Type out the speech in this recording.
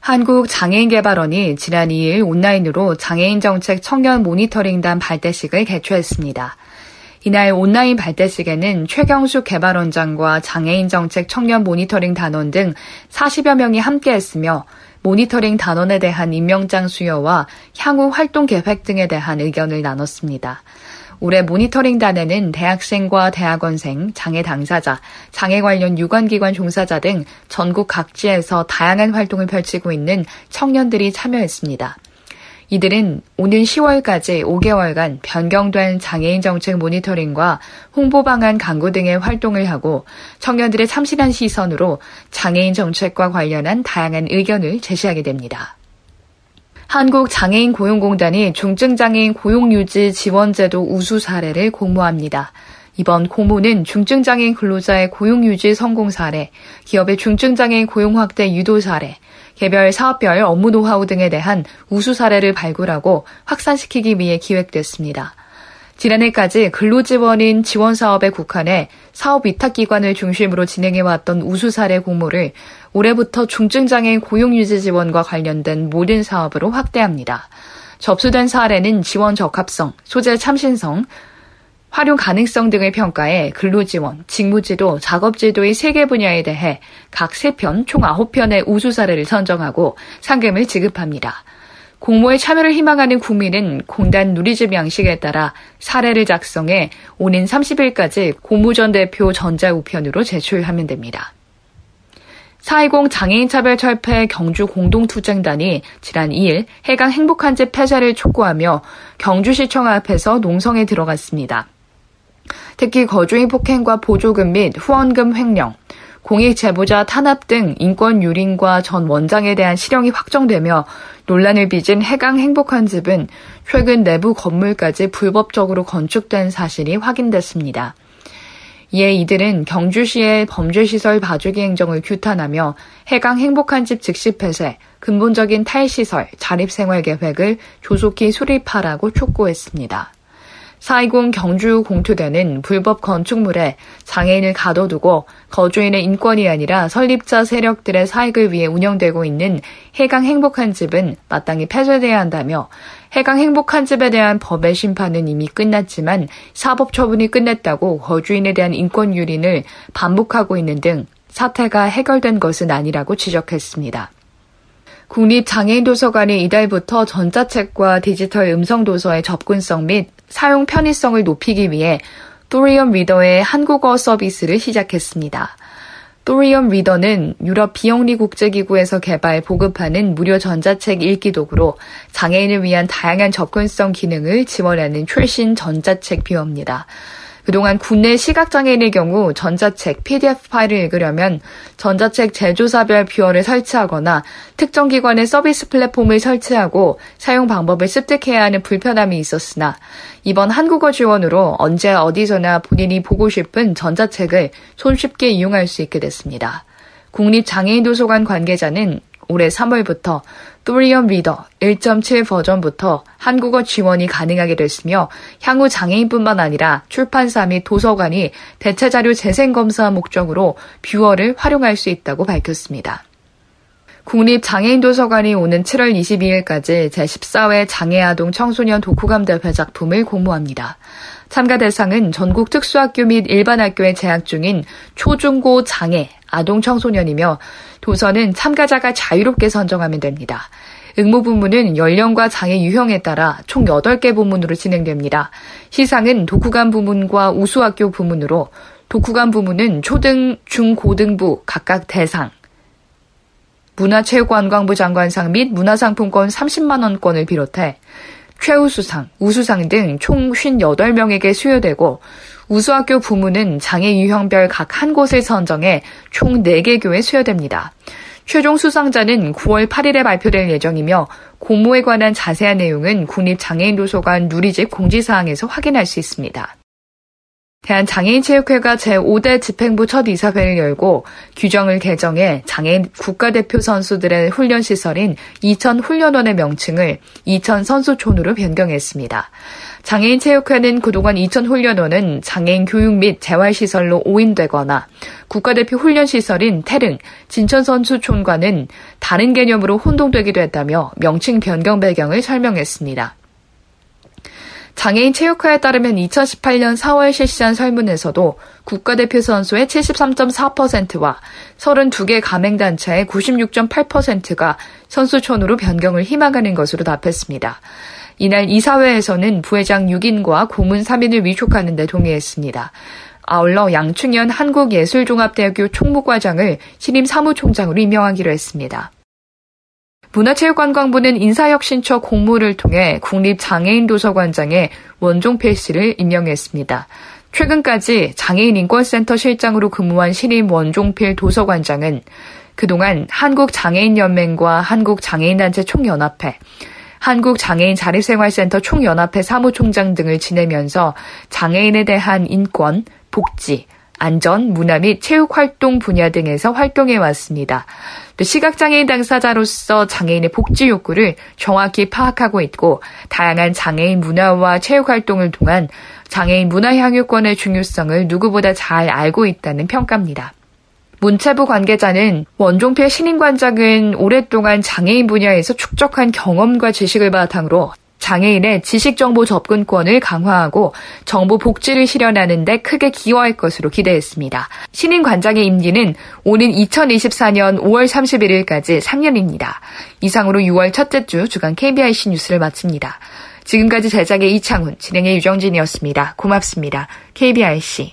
한국장애인개발원이 지난 2일 온라인으로 장애인 정책 청년 모니터링단 발대식을 개최했습니다. 이날 온라인 발대식에는 최경숙 개발원장과 장애인 정책 청년 모니터링 단원 등 40여 명이 함께했으며 모니터링 단원에 대한 임명장 수여와 향후 활동 계획 등에 대한 의견을 나눴습니다. 올해 모니터링단에는 대학생과 대학원생, 장애 당사자, 장애 관련 유관기관 종사자 등 전국 각지에서 다양한 활동을 펼치고 있는 청년들이 참여했습니다. 이들은 오는 10월까지 5개월간 변경된 장애인 정책 모니터링과 홍보 방안 강구 등의 활동을 하고 청년들의 참신한 시선으로 장애인 정책과 관련한 다양한 의견을 제시하게 됩니다. 한국장애인 고용공단이 중증장애인 고용유지 지원제도 우수 사례를 공모합니다. 이번 공모는 중증장애인 근로자의 고용유지 성공 사례, 기업의 중증장애인 고용 확대 유도 사례, 개별 사업별 업무 노하우 등에 대한 우수 사례를 발굴하고 확산시키기 위해 기획됐습니다. 지난해까지 근로지원인 지원 사업에 국한해 사업 위탁기관을 중심으로 진행해왔던 우수 사례 공모를 올해부터 중증장애인 고용유지 지원과 관련된 모든 사업으로 확대합니다. 접수된 사례는 지원 적합성, 소재 참신성, 활용 가능성 등을 평가해 근로지원, 직무지도, 작업지도의 3개 분야에 대해 각 3편, 총 9편의 우수 사례를 선정하고 상금을 지급합니다. 공모에 참여를 희망하는 국민은 공단 누리집 양식에 따라 사례를 작성해 오는 30일까지 고무 전 대표 전자우편으로 제출하면 됩니다. 420 장애인차별 철폐 경주 공동투쟁단이 지난 2일 해강 행복한 집 폐쇄를 촉구하며 경주시청 앞에서 농성에 들어갔습니다. 특히 거주인 폭행과 보조금 및 후원금 횡령, 공익 제보자 탄압 등 인권 유린과 전 원장에 대한 실형이 확정되며 논란을 빚은 해강 행복한 집은 최근 내부 건물까지 불법적으로 건축된 사실이 확인됐습니다. 이에 이들은 경주시의 범죄시설 봐주기 행정을 규탄하며 해강 행복한 집 즉시 폐쇄, 근본적인 탈시설, 자립생활 계획을 조속히 수립하라고 촉구했습니다. 420 경주 공투대는 불법 건축물에 장애인을 가둬두고 거주인의 인권이 아니라 설립자 세력들의 사익을 위해 운영되고 있는 해강 행복한 집은 마땅히 폐쇄돼야 한다며 해강 행복한 집에 대한 법의 심판은 이미 끝났지만 사법 처분이 끝냈다고 거주인에 대한 인권 유린을 반복하고 있는 등 사태가 해결된 것은 아니라고 지적했습니다. 국립장애인도서관이 이달부터 전자책과 디지털 음성도서의 접근성 및 사용 편의성을 높이기 위해 Thorium Reader의 한국어 서비스를 시작했습니다. Thorium Reader는 유럽 비영리 국제기구에서 개발 보급하는 무료 전자책 읽기 도구로 장애인을 위한 다양한 접근성 기능을 지원하는 최신 전자책 뷰어입니다. 그동안 국내 시각장애인의 경우 전자책, PDF 파일을 읽으려면 전자책 제조사별 뷰어를 설치하거나 특정 기관의 서비스 플랫폼을 설치하고 사용 방법을 습득해야 하는 불편함이 있었으나 이번 한국어 지원으로 언제 어디서나 본인이 보고 싶은 전자책을 손쉽게 이용할 수 있게 됐습니다. 국립장애인 도서관 관계자는 올해 3월부터 Thorium Reader 1.7 버전부터 한국어 지원이 가능하게 됐으며 향후 장애인뿐만 아니라 출판사 및 도서관이 대체 자료 재생 검사 목적으로 뷰어를 활용할 수 있다고 밝혔습니다. 국립장애인도서관이 오는 7월 22일까지 제14회 장애아동 청소년 독후감 대회 작품을 공모합니다. 참가 대상은 전국 특수학교 및 일반 학교에 재학 중인 초중고 장애 아동 청소년이며 도서는 참가자가 자유롭게 선정하면 됩니다. 응모 부문은 연령과 장애 유형에 따라 총 8개 부문으로 진행됩니다. 시상은 독후감 부문과 우수학교 부문으로 독후감 부문은 초등, 중고등부 각각 대상, 문화체육관광부 장관상 및 문화상품권 30만원권을 비롯해 최우수상, 우수상 등 총 58명에게 수여되고 우수학교 부문은 장애 유형별 각 한 곳을 선정해 총 4개 교에 수여됩니다. 최종 수상자는 9월 8일에 발표될 예정이며 공모에 관한 자세한 내용은 국립장애인도서관 누리집 공지사항에서 확인할 수 있습니다. 대한장애인체육회가 제5대 집행부 첫 이사회를 열고 규정을 개정해 장애인 국가대표 선수들의 훈련시설인 이천 훈련원의 명칭을 이천 선수촌으로 변경했습니다. 장애인체육회는 그동안 이천 훈련원은 장애인 교육 및 재활시설로 오인되거나 국가대표 훈련시설인 태릉, 진천선수촌과는 다른 개념으로 혼동되기도 했다며 명칭 변경 배경을 설명했습니다. 장애인 체육회에 따르면 2018년 4월 실시한 설문에서도 국가대표 선수의 73.4%와 32개 가맹단체의 96.8%가 선수촌으로 변경을 희망하는 것으로 답했습니다. 이날 이사회에서는 부회장 6인과 고문 3인을 위촉하는 데 동의했습니다. 아울러 양충현 한국예술종합대학교 총무과장을 신임 사무총장으로 임명하기로 했습니다. 문화체육관광부는 인사혁신처 공모를 통해 국립장애인도서관장에 원종필 씨를 임명했습니다. 최근까지 장애인인권센터 실장으로 근무한 신임 원종필 도서관장은 그동안 한국장애인연맹과 한국장애인단체 총연합회, 한국장애인 자립생활센터 총연합회 사무총장 등을 지내면서 장애인에 대한 인권, 복지, 안전, 문화 및 체육 활동 분야 등에서 활동해 왔습니다. 또 시각장애인 당사자로서 장애인의 복지 욕구를 정확히 파악하고 있고 다양한 장애인 문화와 체육 활동을 통한 장애인 문화 향유권의 중요성을 누구보다 잘 알고 있다는 평가입니다. 문체부 관계자는 원종필 신임관장은 오랫동안 장애인 분야에서 축적한 경험과 지식을 바탕으로 장애인의 지식정보 접근권을 강화하고 정보 복지를 실현하는 데 크게 기여할 것으로 기대했습니다. 신임 관장의 임기는 오는 2024년 5월 31일까지 3년입니다. 이상으로 6월 첫째 주 주간 KBIC 뉴스를 마칩니다. 지금까지 제작의 이창훈, 진행의 유정진이었습니다. 고맙습니다. KBIC.